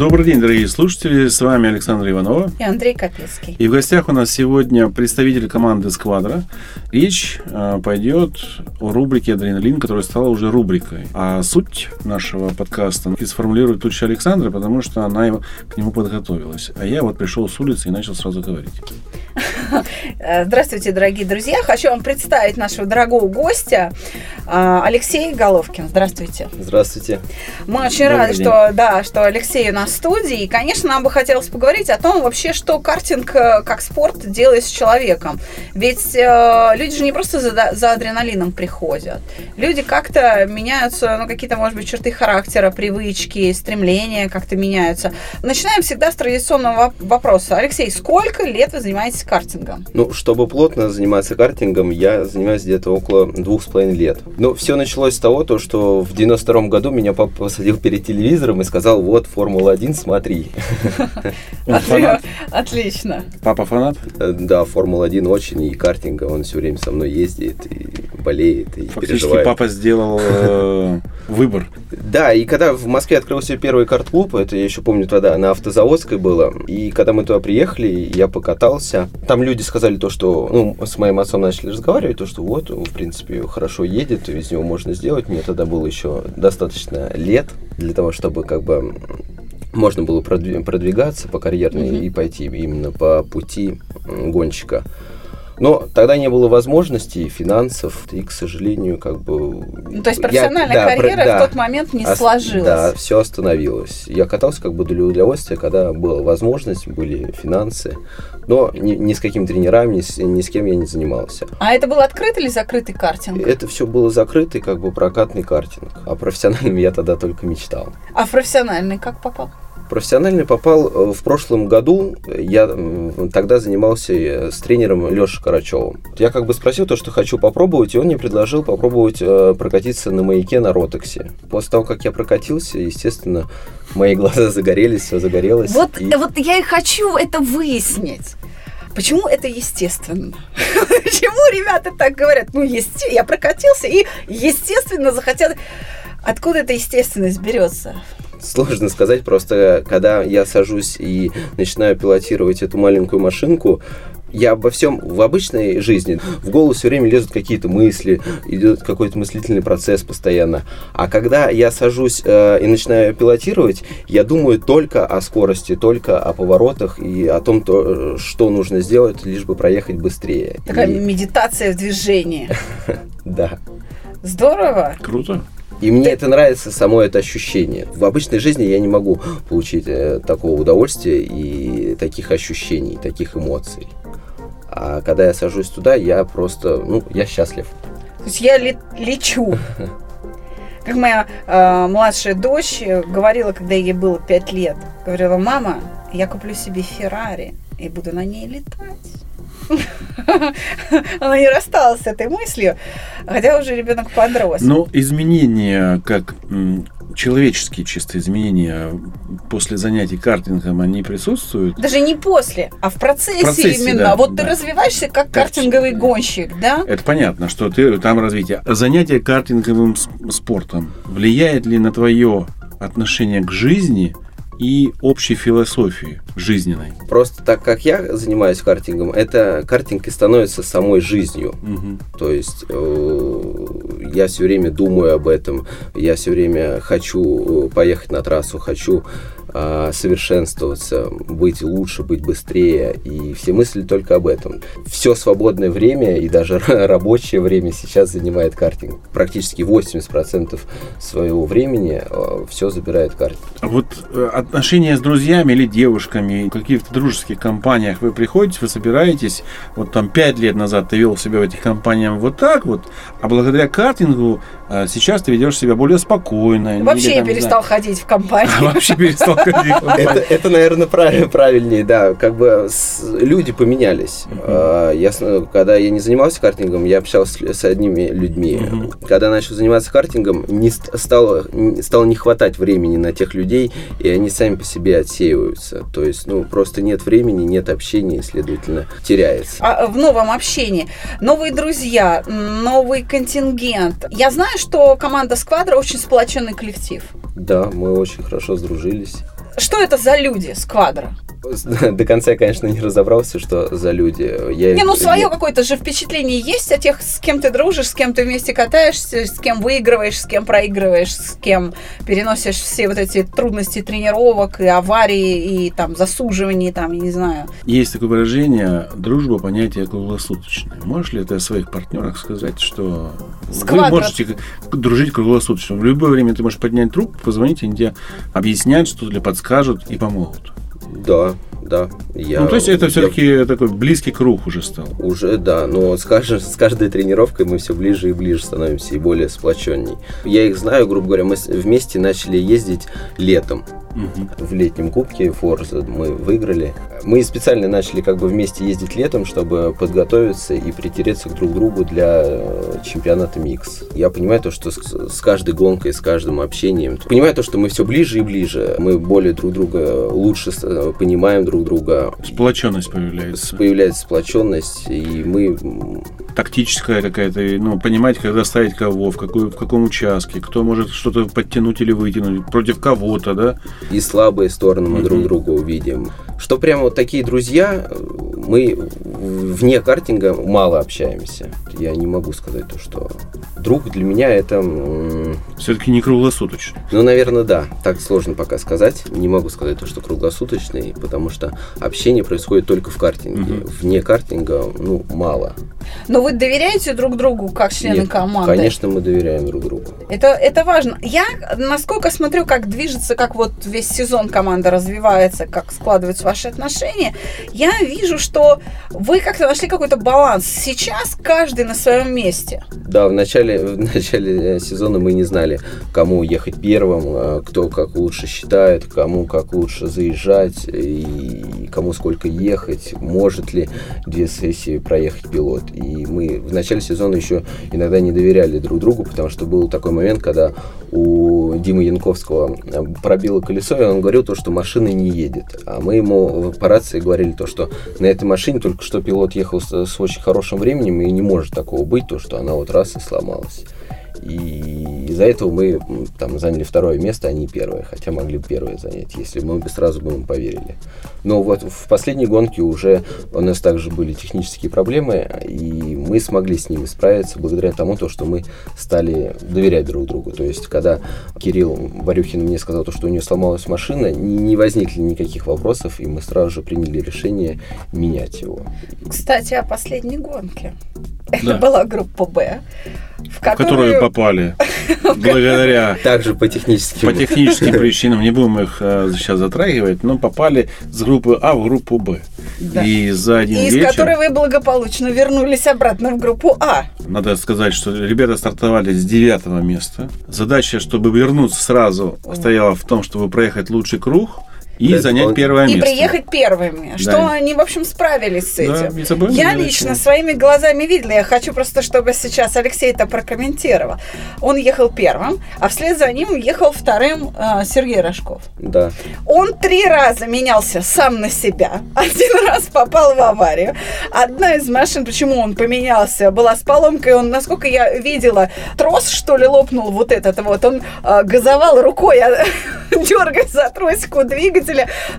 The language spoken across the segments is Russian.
Добрый день, дорогие слушатели. С вами Александр Иванова. И Андрей Капецкий. И в гостях у нас сегодня представитель команды «Сквадра». Речь э, пойдет о рубрике «Адреналин», которая стала уже рубрикой. А суть нашего подкаста сформулирует лучше Александра, потому что она к нему подготовилась. А я вот пришел с улицы и начал сразу говорить. Здравствуйте, дорогие друзья. Хочу вам представить нашего дорогого гостя э, Алексей Головкин. Здравствуйте. Здравствуйте. Мы очень Добрый рады, день. что, да, что Алексей у нас в студии. И, конечно, нам бы хотелось поговорить о том вообще, что картинг э, как спорт делает с человеком. Ведь э, люди же не просто за, за адреналином приходят. Люди как-то меняются, ну, какие-то, может быть, черты характера, привычки, стремления как-то меняются. Начинаем всегда с традиционного воп- вопроса. Алексей, сколько лет вы занимаетесь картингом? Ну, чтобы плотно заниматься картингом, я занимаюсь где-то около двух с половиной лет. Но все началось с того, то, что в 92 году меня папа посадил перед телевизором и сказал, вот, Формула-1, смотри. Фанат? Отлично. Папа фанат? Э, Да, Формула-1 очень, и картинга, он все время со мной ездит и болеет, и Фактически переживает. папа сделал э, выбор. Да, и когда в Москве открылся первый карт-клуб, это я еще помню тогда, на Автозаводской было, и когда мы туда приехали, я покатался, там люди сказали то, что, ну, с моим отцом начали разговаривать, то, что вот, в принципе, хорошо едет, из него можно сделать, мне тогда было еще достаточно лет для того, чтобы как бы можно было продви- продвигаться по карьерной Мгм. и пойти именно по пути гонщика. Но тогда не было возможностей, финансов, и, к сожалению, как бы... Ну, то есть я- профессиональная да, про- карьера да. в тот момент не Ос- сложилась. Да, все остановилось. Я катался как бы для удовольствия, когда была возможность, были финансы, но ни, ни с какими тренерами, ни с, ни с кем я не занимался. А это был открытый или закрытый картинг? Это все было закрытый, как бы прокатный картинг. А профессиональным я тогда только мечтал. А в профессиональный как попал? Профессиональный попал э, в прошлом году. Я тогда занимался э, с тренером Лешей Карачевым. Я как бы спросил то, что хочу попробовать, и он мне предложил попробовать э, прокатиться на маяке на Ротексе. После того, как я прокатился, естественно, мои глаза загорелись, все загорелось. Вот, и- вот я и хочу это выяснить. Почему это естественно? Почему ребята так говорят? Ну, есте... я прокатился и, естественно, захотел... Откуда эта естественность берется? Сложно сказать, просто когда я сажусь и начинаю пилотировать эту маленькую машинку, я обо всем в обычной жизни, в голову все время лезут какие-то мысли, идет какой-то мыслительный процесс постоянно. А когда я сажусь э, и начинаю пилотировать, я думаю только о скорости, только о поворотах и о том, то, что нужно сделать, лишь бы проехать быстрее. Такая И- медитация в движении. да. Здорово. Круто. И мне это нравится, само это ощущение. В обычной жизни я не могу получить э, такого удовольствия и таких ощущений, таких эмоций. А когда я сажусь туда, я просто, ну, я счастлив. То есть я ле- лечу. Как моя э, младшая дочь э, говорила, когда ей было 5 лет, говорила, мама, я куплю себе Феррари и буду на ней летать. Она не рассталась с этой мыслью, хотя уже ребенок подрос. Но изменения, как человеческие чисто изменения после занятий картингом, они присутствуют? Даже не после, а в процессе, В процессе, именно. да, вот да. ты развиваешься как Как картинговый гонщик, да? Это понятно, что ты там развитие. Занятие картинговым спортом влияет ли на твое отношение к жизни и общей философии жизненной? Просто так как я занимаюсь картингом, это картинг и становится самой жизнью. Мгм. То есть э, я все время думаю об этом, я все время хочу э, поехать на трассу, хочу совершенствоваться, быть лучше, быть быстрее, и все мысли только об этом. Все свободное время и даже рабочее время сейчас занимает картинг. Практически 80% своего времени все забирает картинг. А Вот э, отношения с друзьями или девушками, в каких-то дружеских компаниях вы приходите, вы собираетесь, вот там пять лет назад ты вел себя в этих компаниях вот так вот, а благодаря картингу а, сейчас ты ведешь себя более спокойно. Вообще я там, перестал знаю, ходить в компанию. Вообще перестал ходить. Это, это, наверное, правильнее, да. Как бы люди поменялись. А, когда я не занимался картингом, я общался с, одними людьми. Когда начал заниматься картингом, не ст- стало, не- стало не хватать времени на тех людей, и они сами по себе отсеиваются. То есть, ну, просто нет времени, нет общения, и, следовательно, теряется. А, в новом общении. Новые друзья, новый контингент. Я знаю, что команда Сквадра очень сплоченный коллектив. Да, мы очень хорошо сдружились. Что это за люди Сквадра? До конца я, конечно, не разобрался, что за люди. Я Не, ну свое какое-то же впечатление есть о тех, с кем ты дружишь, с кем ты вместе катаешься, с кем выигрываешь, с кем проигрываешь, с кем переносишь все вот эти трудности тренировок и аварии, и там засуживаний, там, я не знаю. Есть такое выражение «дружба – понятие круглосуточное». Можешь ли ты о своих партнерах сказать, что вы Сквадра. можете дружить круглосуточно? В любое время ты можешь поднять трубку, позвонить, они тебе объяснят, что-то подскажут и помогут. Да, да. Я, ну, то есть это я все-таки такой близкий круг уже стал. Уже, да, но с, каждой- с каждой тренировкой мы все ближе и ближе становимся и более сплоченней. Я их знаю, грубо говоря, мы вместе начали ездить летом. Мгм. В летнем кубке Форза мы выиграли. Мы специально начали как бы вместе ездить летом, чтобы подготовиться и притереться к друг другу для э, чемпионата Микс. Я понимаю то, что с, каждой гонкой, с каждым общением, понимаю то, что мы все ближе и ближе. Мы более друг друга лучше с- понимаем друг друга. Сплоченность появляется. Появляется сплоченность, и мы Тактическая какая-то, ну, понимать, когда ставить кого, в, какой, в каком участке, кто может что-то подтянуть или вытянуть, против кого-то, да? И слабые стороны мы друг друга увидим. Что прямо вот такие друзья, мы вне картинга мало общаемся. Я не могу сказать то, что друг для меня это, Все-таки не круглосуточно. ну, наверное, да. Так сложно пока сказать. Не могу сказать то, что круглосуточный, потому что общение происходит только в картинге. Мгм. Вне картинга, ну, мало. Но вы доверяете друг другу как члены Нет, команды? Конечно, мы доверяем друг другу. Это, это важно. Я, насколько смотрю, как движется, как вот весь сезон команда развивается, как складываются ваши отношения, я вижу, что вы как-то нашли какой-то баланс. Сейчас каждый на своем месте. Да, в начале, в начале э, сезона мы не знали, кому ехать первым, э, кто как лучше считает, кому как лучше заезжать и кому сколько ехать, может ли две сессии проехать пилот. И мы в начале сезона еще иногда не доверяли друг другу, потому что был такой момент, когда у Димы Янковского э, пробило колесо, и он говорил то, что машина не едет. А мы ему по рации говорили то, что на этой машине только что пилот ехал с, с очень хорошим временем, и не может такого быть, то, что она вот раз и сломалась. И из-за этого мы там заняли второе место, а не первое, хотя могли бы первое занять, если мы бы сразу бы им поверили. Но вот в последней гонке уже у нас также были технические проблемы, и мы смогли с ними справиться благодаря тому, то, что мы стали доверять друг другу. То есть, когда Кирилл Варюхин мне сказал, то, что у него сломалась машина, не возникли никаких вопросов, и мы сразу же приняли решение менять его. Кстати, о последней гонке. Это Да. была группа Б, в В которую которую... попали благодаря Также по техническим по техническим причинам, не будем их э, сейчас затрагивать, но попали с группы А в группу Б. Да. И за один из вечер, которой вы благополучно вернулись обратно в группу А. надо сказать, что ребята стартовали с девятого места. Задача, чтобы вернуться сразу, стояла в том, чтобы проехать лучший круг и Да, занять первое И место. приехать первыми. Что Да. они, в общем, справились с Да, этим. и собой Я лично своими глазами видела. Я хочу просто, чтобы сейчас Алексей это прокомментировал. Он ехал первым, а вслед за ним ехал вторым э, Сергей Рожков. Да. Он три раза менялся сам на себя. Один раз попал в аварию. Одна из машин, почему он поменялся, была с поломкой. Он, насколько я видела, трос, что ли, лопнул вот этот вот. Он э, газовал рукой, а, дергая за тросику двигателя,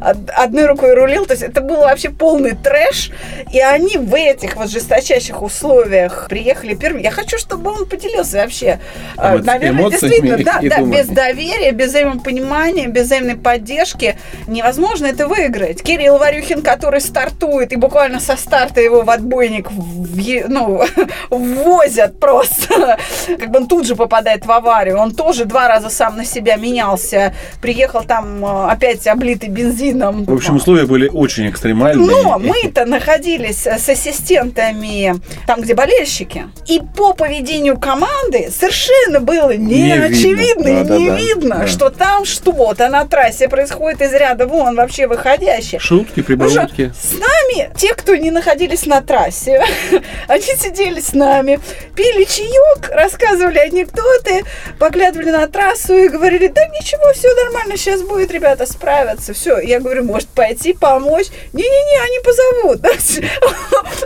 од- одной рукой рулил. То есть это был вообще полный трэш. И они в этих вот жесточайших условиях приехали первыми. Я хочу, чтобы он поделился вообще. э, Эмо- Наверное, действительно, да, да, думами. без доверия, без взаимопонимания, без взаимной поддержки невозможно это выиграть. Кирилл Варюхин, который стартует, и буквально со старта его в отбойник в- ну, ввозят просто. Как бы он тут же попадает в аварию. Он тоже два раза сам на себя менялся. Приехал там, э, опять облил залитый бензином. В общем, условия были очень экстремальные. Но мы-то находились с ассистентами там, где болельщики. И по поведению команды совершенно было не, Не и Да, не да. видно, Да. что там что-то на трассе происходит из ряда вон вообще выходящее. Шутки, прибаутки. С нами, те, кто не находились на трассе, они сидели с нами, пили чаек, рассказывали анекдоты, поглядывали на трассу и говорили, да ничего, все нормально, сейчас будет, ребята, справятся. Все, я говорю, может пойти помочь? Не-не-не, они позовут.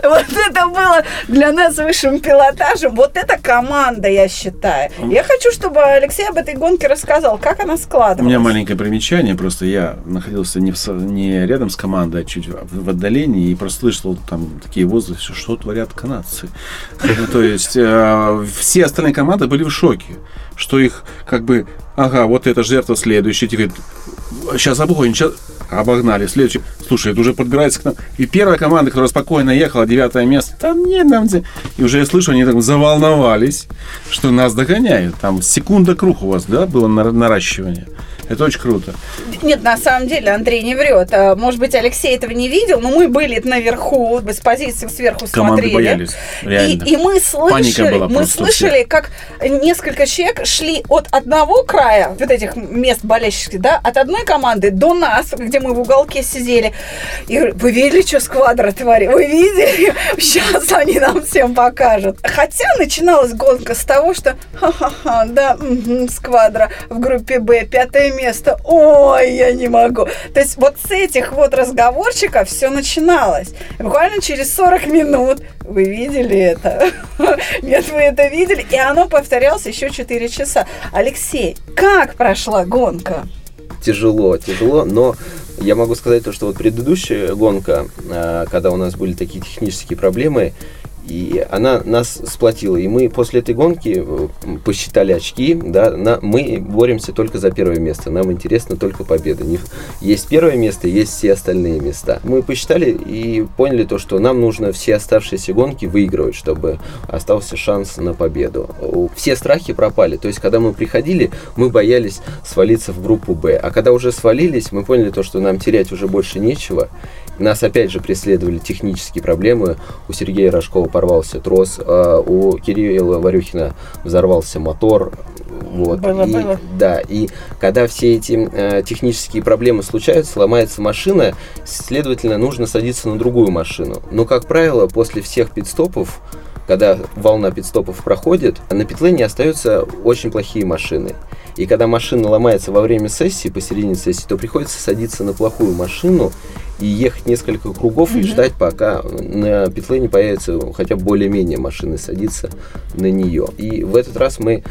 Вот это было для нас высшим пилотажем. Вот это команда, я считаю. Я хочу, чтобы Алексей об этой гонке рассказал, как она У складывалась. меня маленькое примечание, просто я находился не, в не рядом с командой, а чуть в, в отдалении, и просто слышал там такие возгласы, что творят канадцы. Ну, То есть э, все остальные команды были в шоке, что их как бы, ага, вот эта жертва следующая, говорит, сейчас обгоним, сейчас обогнали, следующий, слушай, это уже подбирается к нам. И первая команда, которая спокойно ехала, девятое место, там нет, нам где. И уже я слышу, они так заволновались, что нас догоняют. Там секунда круг у вас, да, было на- наращивание. Это очень круто. Нет, на самом деле Андрей не врет. А, Может быть, Алексей этого не видел, но мы были наверху, с позиции сверху Команды смотрели. боялись, И, реально. и мы Паника слышали, мы слышали, как несколько человек шли от одного края, вот этих мест болельщиков, да, от одной команды до нас, где мы в уголке сидели. И вы видели, что сквадра творит? Вы видели? Сейчас они нам всем покажут. Хотя начиналась гонка с того, что ха-ха-ха, да, мгм, сквадра в группе Б, пятое место. Ой, я не могу. То есть вот с этих вот разговорчиков все начиналось. И буквально через 40 минут вы видели это? Нет, вы это видели? И оно повторялось еще 4 часа. Алексей, как прошла гонка? тяжело, тяжело, но я могу сказать то, что вот предыдущая гонка, а, когда у нас были такие технические проблемы, и она нас сплотила. И мы после этой гонки э, посчитали очки, да, на, мы боремся только за первое место. Нам интересна только победа. Не- есть первое место, есть все остальные места. Мы посчитали и поняли то, что нам нужно все оставшиеся гонки выигрывать, чтобы остался шанс на победу. Все страхи пропали. То есть, когда мы приходили, мы боялись свалиться в группу Б. А когда уже свалились, мы поняли то, что нам терять уже больше нечего. Нас опять же преследовали технические проблемы. У Сергея Рожкова порвался трос, а у Кирилла Варюхина взорвался мотор. Вот. Было, и, было. Да, и когда все эти э, технические проблемы случаются, ломается машина, следовательно, нужно садиться на другую машину. Но, как правило, после всех пидстопов, когда волна пидстопов проходит, на питлейне остаются очень плохие машины. И когда машина ломается во время сессии, посередине сессии, то приходится садиться на плохую машину и ехать несколько кругов и ждать, пока на питлейне появится хотя бы более-менее машины, садиться на нее. И в этот раз мы,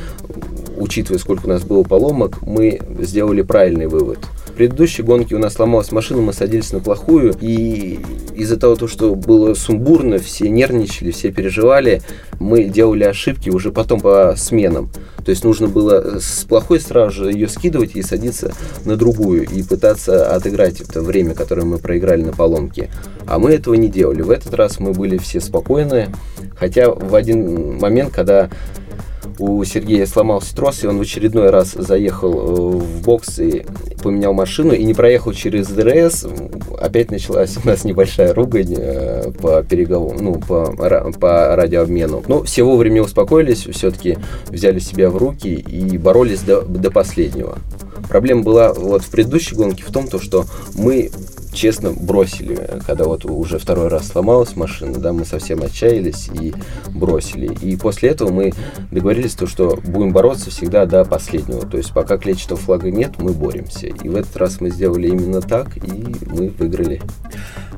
учитывая, сколько у нас было поломок, мы сделали правильный вывод. В предыдущей гонке у нас сломалась машина, мы садились на плохую, и из-за того, то, что было сумбурно, все нервничали, все переживали, мы делали ошибки уже потом по сменам. То есть нужно было с плохой сразу же ее скидывать и садиться на другую, и пытаться отыграть это время, которое мы проиграли на поломке. А мы этого не делали. В этот раз мы были все спокойны, хотя в один момент, когда у Сергея сломался трос, и он в очередной раз заехал э, в бокс и поменял машину, и не проехал через ДРС. Опять началась у нас небольшая ругань э, по переговорам, ну, по, по радиообмену. Но все вовремя успокоились, все-таки взяли себя в руки и боролись до, до последнего. Проблема была вот в предыдущей гонке в том, то, что мы честно бросили, когда вот уже второй раз сломалась машина, да, мы совсем отчаялись и бросили. И после этого мы договорились, то, что будем бороться всегда до последнего. То есть пока клетчатого флага нет, мы боремся. И в этот раз мы сделали именно так, и мы выиграли.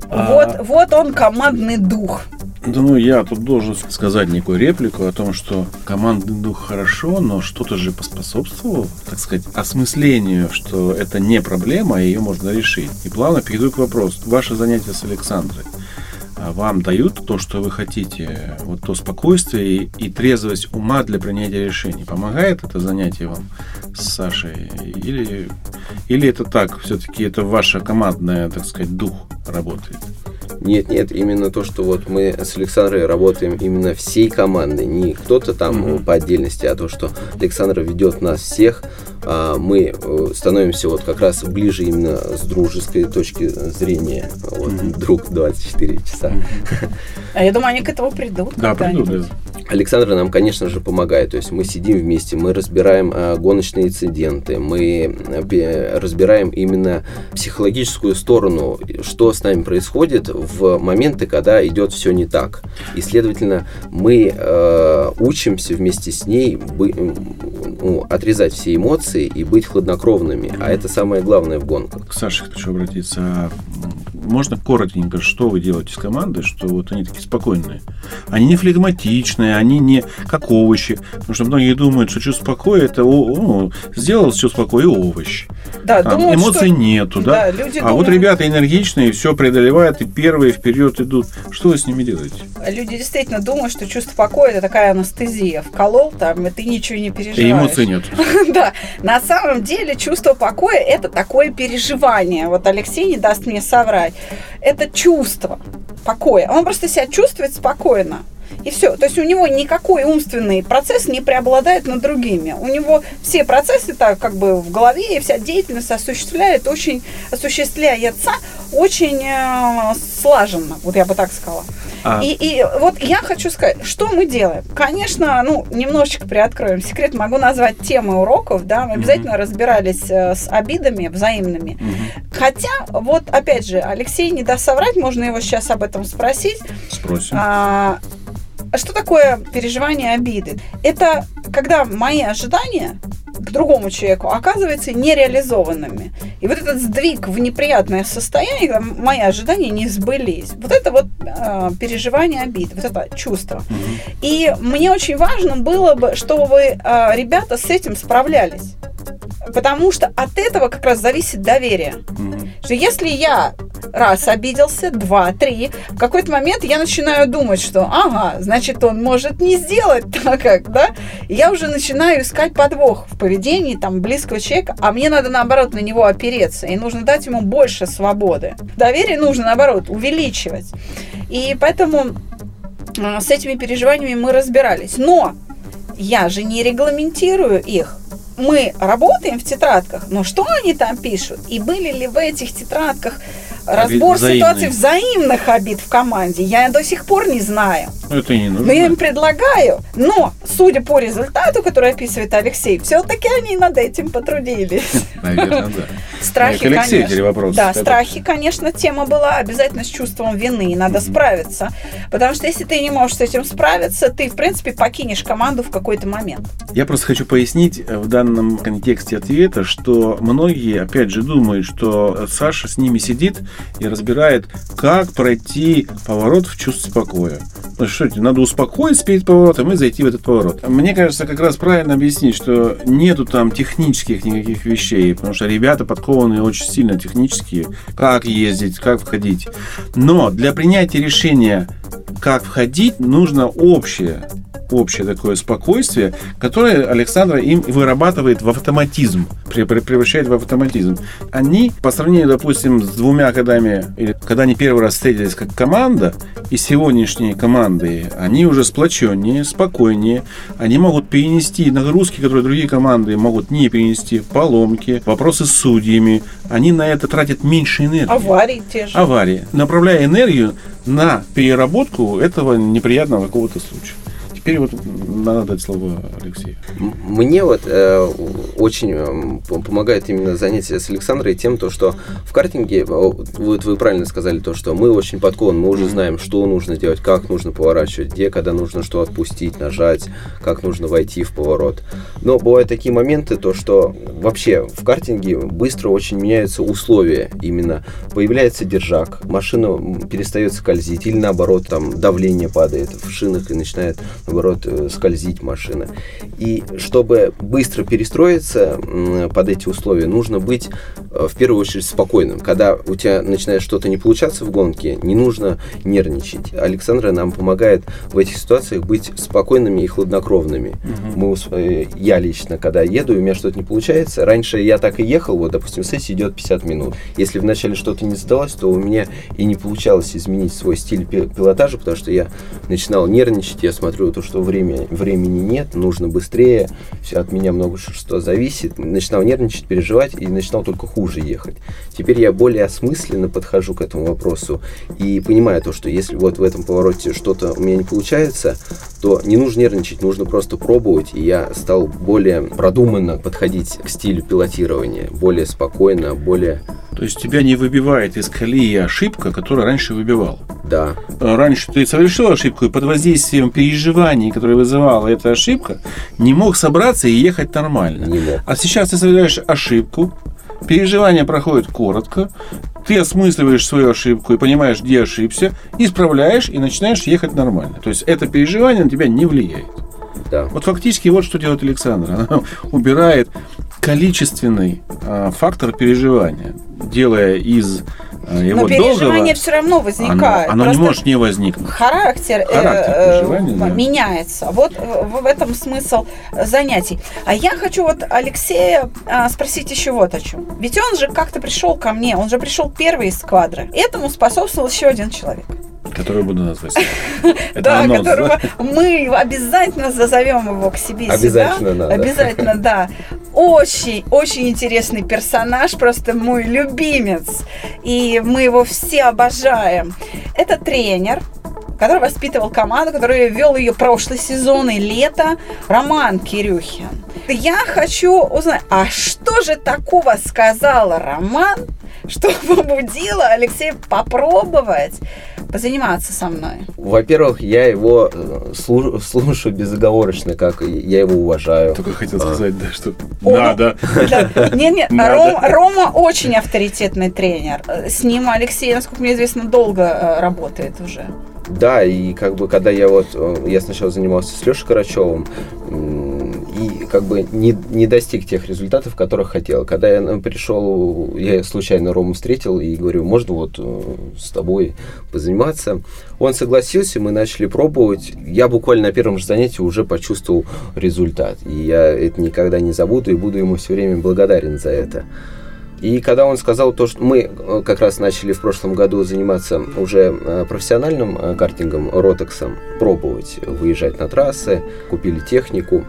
А, Вот, вот он, командный дух. Ну, я тут должен сказать некую реплику о том, что командный дух хорошо, но что-то же поспособствовало, так сказать, осмыслению, что это не проблема, и ее можно решить. И плавно перейду к вопросу. Ваше занятие с Александрой а вам дают то, что вы хотите, вот то спокойствие и, и трезвость ума для принятия решений. Помогает это занятие вам с Сашей? Или, или это так, все-таки это ваша командная, так сказать, дух работает? Нет, нет, именно то, что вот мы с Александрой работаем именно всей командой, не кто-то там Мгм. по отдельности, а то, что Александра ведет нас всех, а, мы э, становимся вот как раз ближе именно с дружеской точки зрения. Вот, Мгм. друг 24 часа. А я думаю, они к этому придут. Да, придут, да. Александра нам, конечно же, помогает. То есть мы сидим вместе, мы разбираем а, гоночные инциденты, мы пе- разбираем именно психологическую сторону, что с нами происходит в моменты, когда идет все не так. И, следовательно, мы э, учимся вместе с ней бы- ну, отрезать все эмоции и быть хладнокровными. А это самое главное в гонках. К Саше хочу обратиться. Можно коротенько, что вы делаете с командой, что вот они такие спокойные? Они не флегматичные, они не как овощи. Потому что многие думают, что чувство покоя это ну, сделал чувство покоя овощ. Да, Там думают, эмоций что- нету, да? Да, люди а вот думают- ребята энергичные, все преодолевают, и первые вперед идут. Что вы с ними делаете? Люди действительно думают, что чувство покоя это такая анестезия. Вколол там, и ты ничего не переживаешь. И эмоций нет. Да, на самом деле чувство покоя это такое переживание. Вот Алексей не даст мне соврать. Это чувство покоя. Он просто себя чувствует спокойно. И все. То есть у него никакой умственный процесс не преобладает над другими. У него все процессы так как бы в голове, и вся деятельность осуществляет очень, осуществляется очень э, слаженно, вот я бы так сказала. А, И, и вот я хочу сказать, что мы делаем? Конечно, ну, немножечко приоткроем секрет, могу назвать темы уроков, да, мы обязательно разбирались э, с обидами взаимными. мгм, Хотя, вот опять же, Алексей не даст соврать, можно его сейчас об этом спросить. спросим. А, что такое переживание обиды? Это когда мои ожидания к другому человеку оказываются нереализованными. И вот этот сдвиг в неприятное состояние, когда мои ожидания не сбылись. Вот это вот э, переживание обиды, вот это чувство. И мне очень важно было бы, чтобы э, ребята с этим справлялись. Потому что от этого как раз зависит доверие. Мгм. Что если я раз обиделся, два, три, в какой-то момент я начинаю думать, что ага, значит, он может не сделать так, как, да? И я уже начинаю искать подвох в поведении там близкого человека, а мне надо, наоборот, на него опереться, и нужно дать ему больше свободы. Доверие нужно, наоборот, увеличивать. И поэтому э, с этими переживаниями мы разбирались. Но я же не регламентирую их. Мы работаем в тетрадках, но что они там пишут? И были ли в этих тетрадках разбор взаимные. ситуаций взаимных обид в команде? Я до сих пор не знаю. Ну, это и не нужно. Но я им предлагаю. Но, судя по результату, который описывает Алексей, все-таки они над этим потрудились. Наверное, да. Страхи, к Алексею конечно. теперь вопрос. Да, Это- страхи, конечно, тема была обязательно с чувством вины, и надо Мгм. справиться. Потому что если ты не можешь с этим справиться, ты, в принципе, покинешь команду в какой-то момент. Я просто хочу пояснить э, в данном контексте ответа, что многие, опять же, думают, что Саша с ними сидит и разбирает, как пройти поворот в чувстве покоя. Ну что надо успокоиться перед поворотом и зайти в этот поворот. Мне кажется, как раз правильно объяснить, что нету там технических никаких вещей, потому что ребята подкованы очень сильно технические, как ездить, как входить. Но для принятия решения, как входить, нужно общее общее такое спокойствие, которое Александра им вырабатывает в автоматизм, пре- пре- превращает в автоматизм. Они, по сравнению, допустим, с двумя годами, или когда они первый раз встретились как команда, и сегодняшние команды, они уже сплоченнее, спокойнее, они могут перенести нагрузки, которые другие команды могут не перенести, поломки, вопросы с судьями, они на это тратят меньше энергии Аварии те же. аварии, направляя энергию на переработку этого неприятного какого-то случая. Теперь вот надо дать слово Алексею. Мне вот э, очень э, помогает именно занятие с Александрой тем, то, что в картинге, э, вот вы правильно сказали, то, что мы очень подкованы, мы уже знаем, что нужно делать, как нужно поворачивать, где, когда нужно что отпустить, нажать, как нужно войти в поворот. Но бывают такие моменты, то, что вообще в картинге быстро очень меняются условия именно. Появляется держак, машина перестает скользить, или наоборот, там давление падает в шинах и начинает наоборот, э, скользить машина. И чтобы быстро перестроиться под эти условия, нужно быть э, в первую очередь спокойным. Когда у тебя начинает что-то не получаться в гонке, не нужно нервничать. Александра нам помогает в этих ситуациях быть спокойными и хладнокровными. Угу. Мы, я лично, когда еду, и у меня что-то не получается, раньше я так и ехал, вот, допустим, сессия идет 50 минут. Если вначале что-то не задалось, то у меня и не получалось изменить свой стиль пилотажа, потому что я начинал нервничать, я смотрю то, что время, времени нет, нужно быстрее, все от меня много что зависит. Начинал нервничать, переживать и начинал только хуже ехать. Теперь я более осмысленно подхожу к этому вопросу и понимаю то, что если вот в этом повороте что-то у меня не получается, то не нужно нервничать, нужно просто пробовать. И я стал более продуманно подходить к стилю пилотирования, более спокойно, более то есть тебя не выбивает из колеи ошибка, которая раньше выбивала. Да. Раньше ты совершил ошибку, и под воздействием переживаний, которые вызывала эта ошибка, не мог собраться и ехать нормально. Мог. А сейчас ты совершаешь ошибку, переживания проходят коротко, ты осмысливаешь свою ошибку и понимаешь, где ошибся, исправляешь и начинаешь ехать нормально. То есть это переживание на тебя не влияет. Да. Вот фактически вот что делает Александр. Она убирает количественный э, фактор переживания, делая из его Но переживание все равно возникает. Оно, оно не может не возникнуть. Характер, характер э, да. меняется. Вот в, в этом смысл занятий. А я хочу вот Алексея э, спросить еще вот о чем. Ведь он же как-то пришел ко мне, он же пришел первый из квадры. Этому способствовал еще один человек. Которую буду назвать. Да, которого мы обязательно зазовем его к себе Обязательно надо. Обязательно, да. Очень, очень интересный персонаж, просто мой любимец. И мы его все обожаем. Это тренер, который воспитывал команду, который вел ее прошлый сезон и лето, Роман Кирюхин. Я хочу узнать, а что же такого сказал Роман, что побудило Алексея попробовать позаниматься со мной? Во-первых, я его э, слушаю безоговорочно, как я его уважаю. Только хотел сказать, да, что надо. Нет, нет, Рома очень авторитетный тренер. С ним Алексей, насколько мне известно, долго э, работает уже. Да, и как бы когда я вот, э, я сначала занимался с Лешей Карачевым, как бы не, не достиг тех результатов, которых хотел. Когда я ну, пришел, я случайно Рому встретил и говорю, можно вот э, с тобой позаниматься. Он согласился, мы начали пробовать. Я буквально на первом же занятии уже почувствовал результат. И я это никогда не забуду и буду ему все время благодарен за это. И когда он сказал то, что мы э, как раз начали в прошлом году заниматься уже э, профессиональным картингом, ротексом, пробовать выезжать на трассы, купили технику,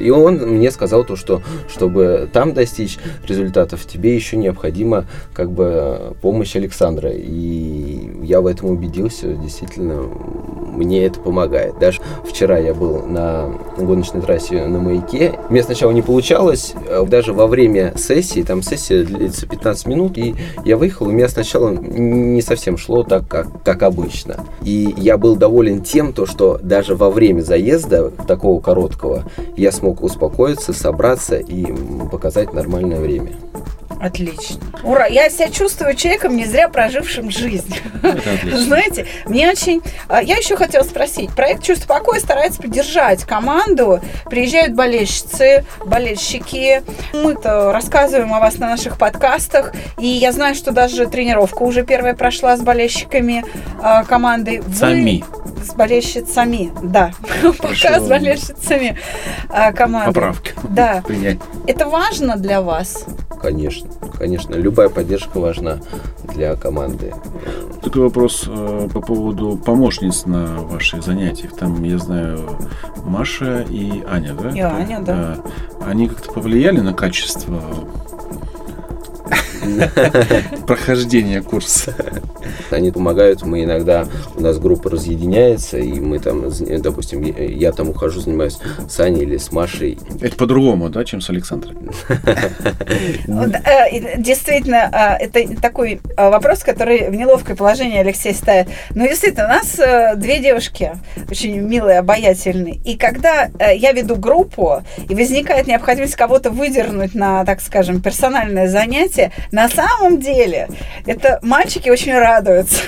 и он мне сказал то, что чтобы там достичь результатов, тебе еще необходима как бы помощь Александра. И я в этом убедился, действительно, мне это помогает. Даже вчера я был на гоночной трассе на маяке. Мне сначала не получалось, а даже во время сессии, там сессия длится 15 минут, и я выехал, у меня сначала не совсем шло так, как, как обычно. И я был доволен тем, то, что даже во время заезда такого короткого я смог смог успокоиться, собраться и показать нормальное время. Отлично. Ура! Я себя чувствую человеком, не зря прожившим жизнь. Знаете, мне очень... А, я еще хотела спросить. Проект «Чувство покоя» старается поддержать команду. Приезжают болельщицы, болельщики. Мы-то рассказываем о вас на наших подкастах. И я знаю, что даже тренировка уже первая прошла с болельщиками э, команды. Сами. С болельщицами, да. Пока с болельщицами э, команды. Поправки. Да. Это важно для вас? Конечно, конечно, любая поддержка важна для команды. Такой вопрос э, по поводу помощниц на ваших занятиях. Там, я знаю, Маша и Аня, да? И Аня, да. Они как-то повлияли на качество прохождения курса. Они помогают, мы иногда, у нас группа разъединяется, и мы там, допустим, я там ухожу, занимаюсь с Аней или с Машей. Это по-другому, да, чем с Александром? Э, действительно, а, это такой а, вопрос, который в неловкое положение Алексей ставит. Но ну, действительно, у нас э, две девушки, очень милые, обаятельные. И когда э, я веду группу, и возникает необходимость кого-то выдернуть на, так скажем, персональное занятие, На самом деле, это мальчики очень радуются.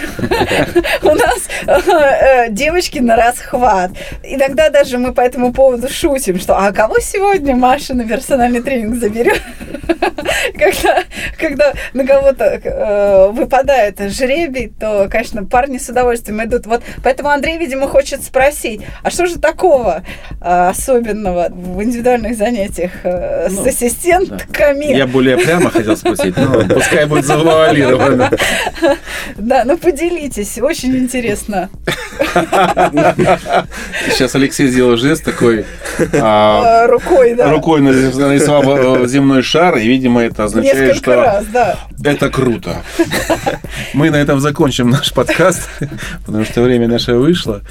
У нас э, девочки на расхват. Иногда даже мы по этому поводу шутим, что а кого сегодня Маша на персональный тренинг заберет? Когда, когда на кого-то э, выпадает жребий, то, конечно, парни с удовольствием идут. Вот поэтому Андрей, видимо, хочет спросить, а что же такого э, особенного в индивидуальных занятиях э, с Ну, ассистентками? Я более прямо хотел спросить, но пускай будет завуалировано. Да, ну поделитесь, очень интересно. Сейчас Алексей сделал жест такой а, Э, Рукой, да. рукой нарисовал э, земной шар, и, видимо, это означает, что это круто. Мы на этом закончим наш подкаст, потому что время наше вышло.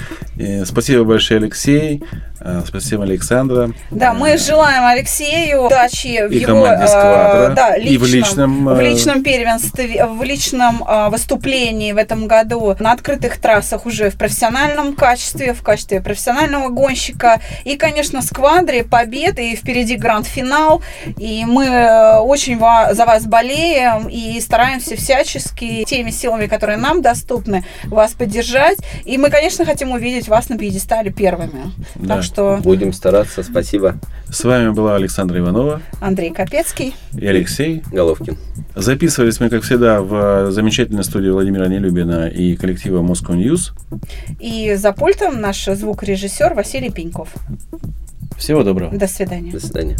Спасибо большое, Алексей. Э, Спасибо, Александра. Да, мы желаем Алексею удачи в И его э, да, и в личном, в э, личном первенстве, в личном э, выступлении в этом году на открытых трассах уже в профессиональном качестве, в качестве профессионального гонщика. И, конечно, сквадре победы, и впереди гранд-финал. И мы э, очень ва- за вас болеем и стараемся всячески теми силами, которые нам доступны, вас поддержать. И мы, конечно, хотим увидеть вас на пьедестале первыми. Да. Что Будем стараться. Спасибо, С вами была Александра Иванова Андрей Капецкий. и Алексей. Головкин. Записывались мы, как всегда, в замечательной студии Владимира Нелюбина и коллектива Moscow News. И за пультом наш звукорежиссер Василий Пеньков. Всего доброго. До свидания. До свидания.